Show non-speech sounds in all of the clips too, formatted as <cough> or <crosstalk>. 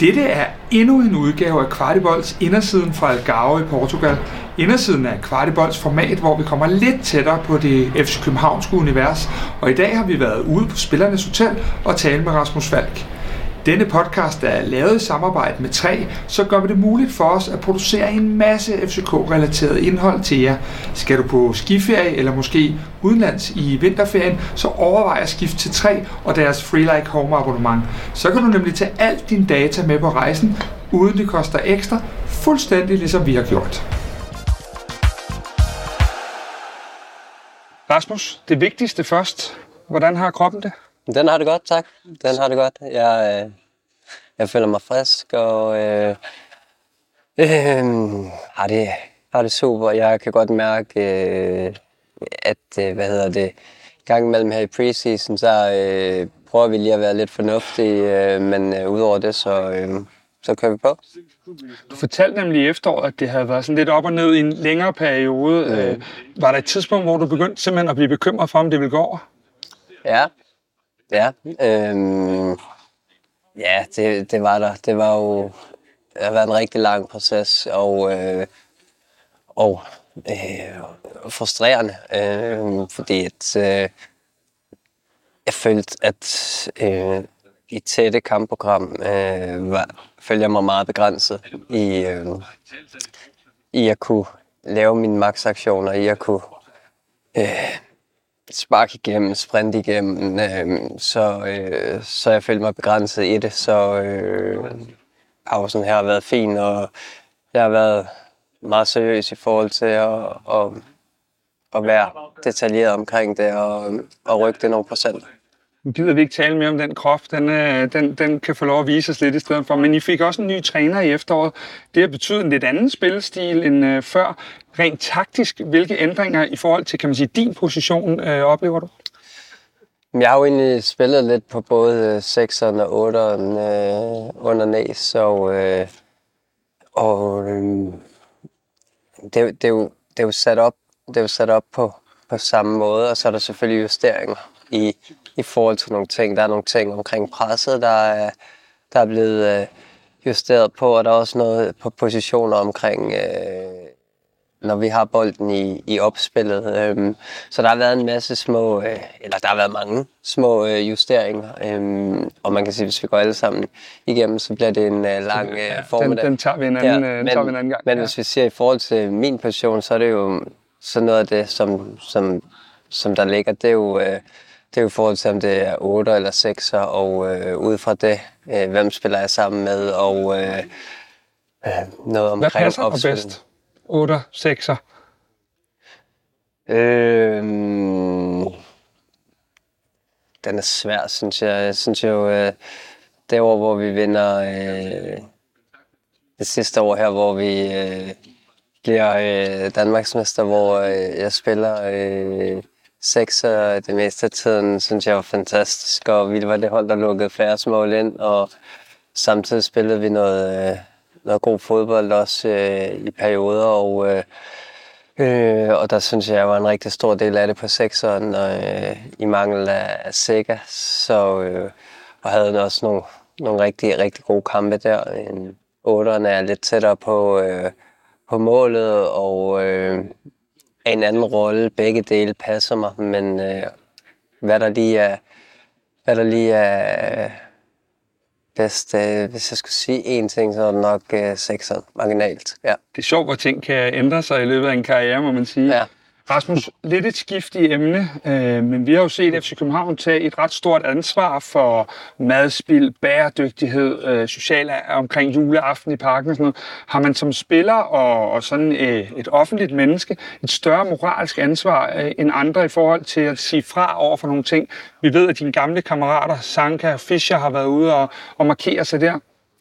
Dette er endnu en udgave af Kvartibolds indersiden fra Algarve i Portugal. Indersiden er Kvartibolds format, hvor vi kommer lidt tættere på det FC Københavnske univers, og i dag har vi været ude på Spillernes Hotel og tale med Rasmus Falk. Denne podcast er lavet i samarbejde med 3, så gør vi det muligt for os at producere en masse FCK-relateret indhold til jer. Skal du på skiferie eller måske udenlands i vinterferien, så overvej at skifte til 3 og deres Freelike Home abonnement. Så kan du nemlig tage alt din data med på rejsen, uden det koster ekstra, fuldstændig ligesom vi har gjort. Rasmus, det vigtigste først. Hvordan har kroppen det? Den har det godt, tak. Den har det godt. Jeg, øh, jeg føler mig frisk, og øh, øh, har, det, har det super. Jeg kan godt mærke, øh, at øh, hvad hedder det, gang imellem her i preseason, så øh, prøver vi lige at være lidt fornuftige, øh, men øh, udover det, så, øh, så kører vi på. Du fortalte nemlig i efteråret, at det havde været sådan lidt op og ned i en længere periode. Mm. Øh, var der et tidspunkt, hvor du begyndte simpelthen at blive bekymret for, om det ville gå over? Ja, Ja, øhm, ja det, det var der. Det var jo det har været en rigtig lang proces, og, øh, og øh, frustrerende, øh, fordi at, øh, jeg følte, at øh, i tætte kampprogram øh, var, følte jeg mig meget begrænset i, øh, i at kunne lave mine maksaktioner, i at kunne øh, spark igennem, sprint igennem, øh, så, øh, så jeg følte mig begrænset i det. Så øh, pausen her har været fin, og jeg har været meget seriøs i forhold til at, at, at være detaljeret omkring det og, og rykke det nogle procent. Nu gider vi ikke tale mere om den krop. Den, øh, den, den kan få lov at vise os lidt i stedet for. Men I fik også en ny træner i efteråret. Det har betydet en lidt anden spillestil end øh, før. Rent taktisk, hvilke ændringer i forhold til kan man sige, din position øh, oplever du? Jeg har jo egentlig spillet lidt på både øh, 6'eren og 8'eren øh, under næs, og, øh, og øh, det, det, er jo, det er jo sat op, det er jo sat op på, på samme måde, og så er der selvfølgelig justeringer i, i forhold til nogle ting. Der er nogle ting omkring presset, der er, der er blevet øh, justeret på, og der er også noget på positioner omkring, øh, når vi har bolden i, i opspillet. Øhm, så der har været en masse små, øh, eller der har været mange små øh, justeringer, øhm, og man kan sige, hvis vi går alle sammen igennem, så bliver det en øh, lang øh, formiddag. Den, den tager vi en anden, ja, men, tager vi en anden gang. Men ja. hvis vi ser i forhold til min position, så er det jo så noget af det, som, som, som der ligger, det er jo... Øh, det er jo i forhold til, om det er 8 eller 6, og øh, ud fra det, øh, hvem spiller jeg sammen med, og øh, øh, noget omkring Hvad passer dig bedst? 8, 6? Øh, den er svær, synes jeg. Jeg synes jo, øh, det år, hvor vi vinder øh, det sidste år her, hvor vi øh, bliver øh, Danmarksmester, hvor øh, jeg spiller øh, sekser det meste af tiden, synes jeg var fantastisk, og vi var det hold, der lukkede færre mål ind, og samtidig spillede vi noget, øh, noget god fodbold også øh, i perioder, og, øh, øh, og der synes jeg, jeg var en rigtig stor del af det på sekseren, og, øh, i mangel af, af sikker, så, øh, og havde også nogle, nogle rigtig, rigtig gode kampe der. En, otteren er lidt tættere på, øh, på målet, og øh, en anden rolle. Begge dele passer mig, men øh, hvad der lige er, hvad der lige er bedst, øh, hvis jeg skulle sige én ting, så er det nok øh, sekseren, marginalt. Ja. Det er sjovt, hvor ting kan ændre sig i løbet af en karriere, må man sige. Ja. Rasmus, lidt et skift i emne, øh, men vi har jo set FC København tage et ret stort ansvar for madspil, bæredygtighed, øh, social omkring juleaften i parken og sådan noget. Har man som spiller og, og sådan øh, et offentligt menneske et større moralsk ansvar øh, end andre i forhold til at sige fra over for nogle ting? Vi ved, at dine gamle kammerater, Sanka og Fischer, har været ude og, og markere sig der.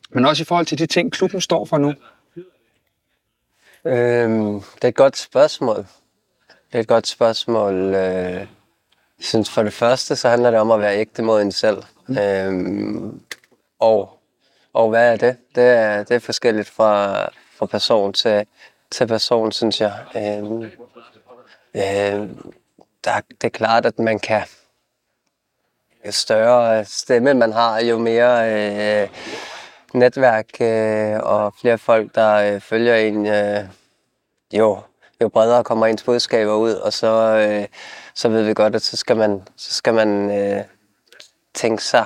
Men også i forhold til de ting, klubben står for nu. Øhm, det er et godt spørgsmål. Det er et godt spørgsmål. Øh, jeg synes for det første, så handler det om at være ægte mod en selv. Mm. Øhm, og, og hvad er det? Det er, det er forskelligt fra, fra person til, til person, synes jeg. Øhm, øh, der, det er klart, at man kan... Jo større stemme man har, jo mere... Øh, netværk øh, og flere folk, der øh, følger en, øh, jo, jo bredere kommer ens budskaber ud, og så, øh, så ved vi godt, at så skal man, så skal man øh, tænke sig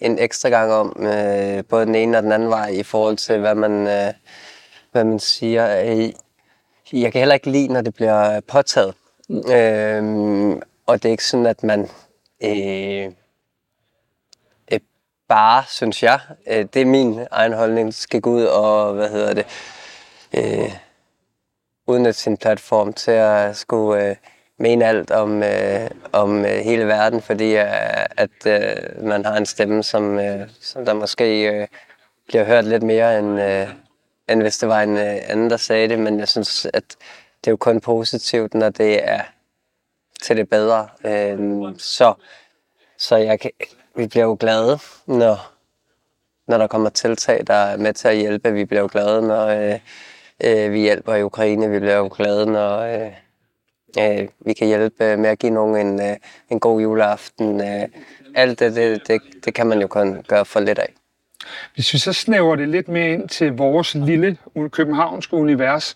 en ekstra gang om, øh, både den ene og den anden vej, i forhold til, hvad man, øh, hvad man siger. Øh, jeg kan heller ikke lide, når det bliver påtaget. Øh, og det er ikke sådan, at man øh, øh, bare, synes jeg, øh, det er min egen holdning, skal gå ud og, hvad hedder det, øh, udnytte sin platform til at skulle øh, mene alt om, øh, om øh, hele verden, fordi øh, at øh, man har en stemme, som, øh, som der måske øh, bliver hørt lidt mere, end, øh, end hvis det var en øh, anden, der sagde det. Men jeg synes, at det er jo kun positivt, når det er til det bedre. Øh, så så jeg kan, vi bliver jo glade, når, når der kommer tiltag, der er med til at hjælpe. Vi bliver jo glade, når øh, øh, vi hjælper i Ukraine. Vi bliver jo glade, når øh, øh, vi kan hjælpe med at give nogen en, øh, en god juleaften. Øh, alt det, det, det, det kan man jo kun gøre for lidt af. Hvis vi så snæver det lidt mere ind til vores lille københavnske univers,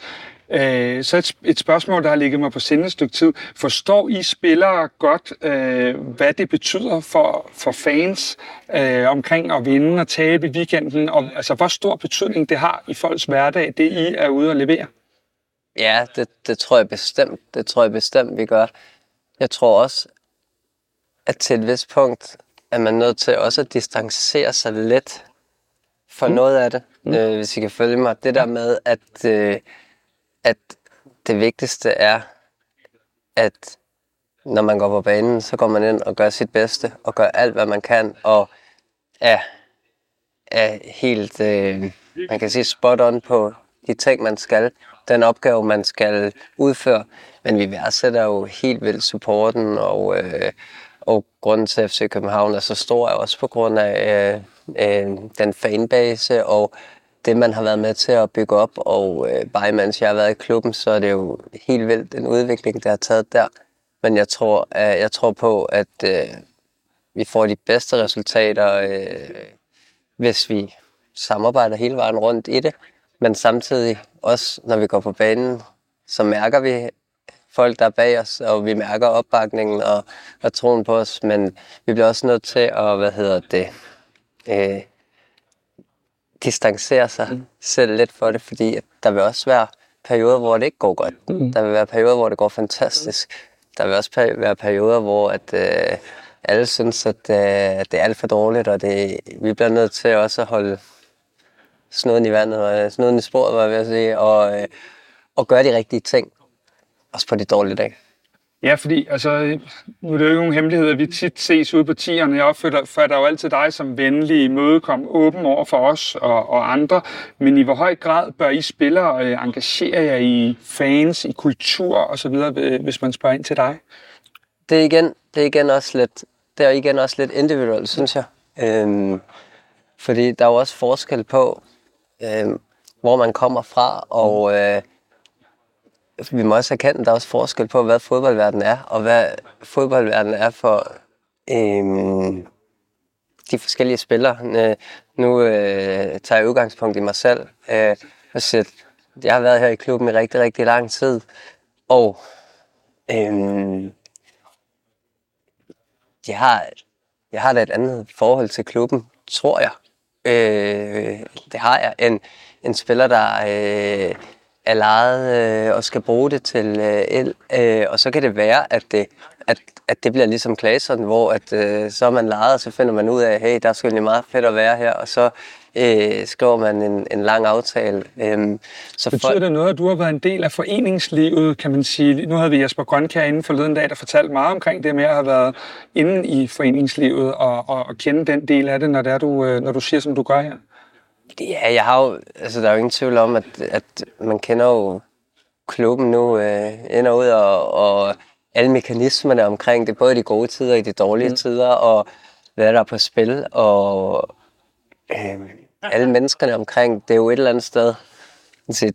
Øh, så et, et spørgsmål, der har ligget mig på sinde et stykke tid. Forstår I spillere godt, øh, hvad det betyder for, for fans øh, omkring at vinde og tabe i weekenden? Og, altså, hvor stor betydning det har i folks hverdag, det I er ude og levere? Ja, det, det tror jeg bestemt. Det tror jeg bestemt, vi gør. Jeg tror også, at til et vis punkt er man nødt til også at distancere sig lidt for mm. noget af det, mm. øh, hvis I kan følge mig. Det der med, at... Øh, at det vigtigste er, at når man går på banen, så går man ind og gør sit bedste, og gør alt, hvad man kan, og er, er helt, øh, man kan sige, spot on på de ting, man skal, den opgave, man skal udføre. Men vi værdsætter jo helt vildt supporten, og, øh, og grunden til, at FC København er så stor, er også på grund af øh, øh, den fanbase, og det, man har været med til at bygge op, og øh, bare imens jeg har været i klubben, så er det jo helt vildt en udvikling, der har taget der. Men jeg tror, at, jeg tror på, at øh, vi får de bedste resultater, øh, hvis vi samarbejder hele vejen rundt i det. Men samtidig også, når vi går på banen, så mærker vi folk, der er bag os, og vi mærker opbakningen og, og troen på os. Men vi bliver også nødt til at, hvad hedder det, øh, distancere sig mm. selv lidt for det, fordi der vil også være perioder, hvor det ikke går godt. Mm. Der vil være perioder, hvor det går fantastisk. Der vil også være perioder, hvor at, øh, alle synes, at, øh, det er alt for dårligt, og det, vi bliver nødt til også at holde snuden i vandet, og snuden i sporet, var jeg ved at sige, og, øh, og gøre de rigtige ting, også på de dårlige dage. Ja, fordi altså, nu er det jo ikke nogen hemmelighed, at vi tit ses ude på tierne. Jeg opfatter jo altid dig som venlig, mødekom, åben over for os og, og andre. Men i hvor høj grad bør I spillere øh, engagere jer i fans, i kultur osv., hvis man spørger ind til dig? Det er igen, det er igen også lidt, det er igen også lidt individuelt, synes jeg. Øhm, fordi der er jo også forskel på, øhm, hvor man kommer fra, og øh, Altså, vi må også erkende, at der er også forskel på, hvad fodboldverdenen er, og hvad fodboldverdenen er for øhm, de forskellige spillere. Nu øh, tager jeg udgangspunkt i mig selv. Øh, jeg har været her i klubben i rigtig, rigtig lang tid, og øhm, jeg, har, jeg har da et andet forhold til klubben, tror jeg. Øh, det har jeg. En, en spiller, der... Øh, er lejet øh, og skal bruge det til øh, el. Øh, og så kan det være, at det, at, at det bliver ligesom Klaseren, hvor at, øh, så er man lejet, og så finder man ud af, hey, der er sgu meget fedt at være her, og så øh, skriver man en, en lang aftale. Øhm, så Betyder for... det noget, at du har været en del af foreningslivet, kan man sige? Nu havde vi Jesper Grønkær inden forleden dag, der fortalte meget omkring det med at have været inde i foreningslivet og, og, og kende den del af det, når, det er, du, øh, når du siger, som du gør her. Ja, jeg har jo, altså der er jo ingen tvivl om, at, at man kender jo klubben nu øh, ind og ud, og, og alle mekanismerne omkring det, både i de gode tider og i de dårlige mm. tider, og hvad der er på spil, og øh, alle menneskerne omkring, det er jo et eller andet sted. Altså,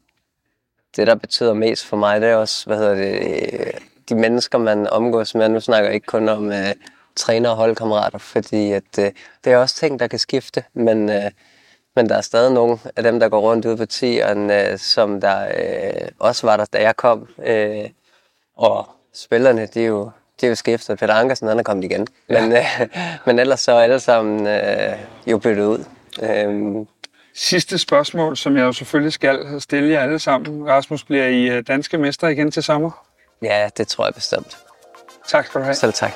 det, der betyder mest for mig, det er også, hvad hedder det, de mennesker, man omgås med. Nu snakker jeg ikke kun om uh, træner og holdkammerater, fordi at, uh, det er også ting, der kan skifte, men uh, Men der er stadig nogle af dem, der går rundt ude på tieren, øh, som der øh, også var der, da jeg kom. Øh, og spillerne, de er jo, de er jo skiftet. Peter Ankersen, han er kommet igen. Ja. Men, øh, <laughs> men ellers så er alle sammen øh, jo byttet ud. Øh, Sidste spørgsmål, som jeg jo selvfølgelig skal stille jer alle sammen. Rasmus, bliver I øh, danske mestre igen til sommer? Ja, det tror jeg bestemt. Tak skal du have. Selv tak.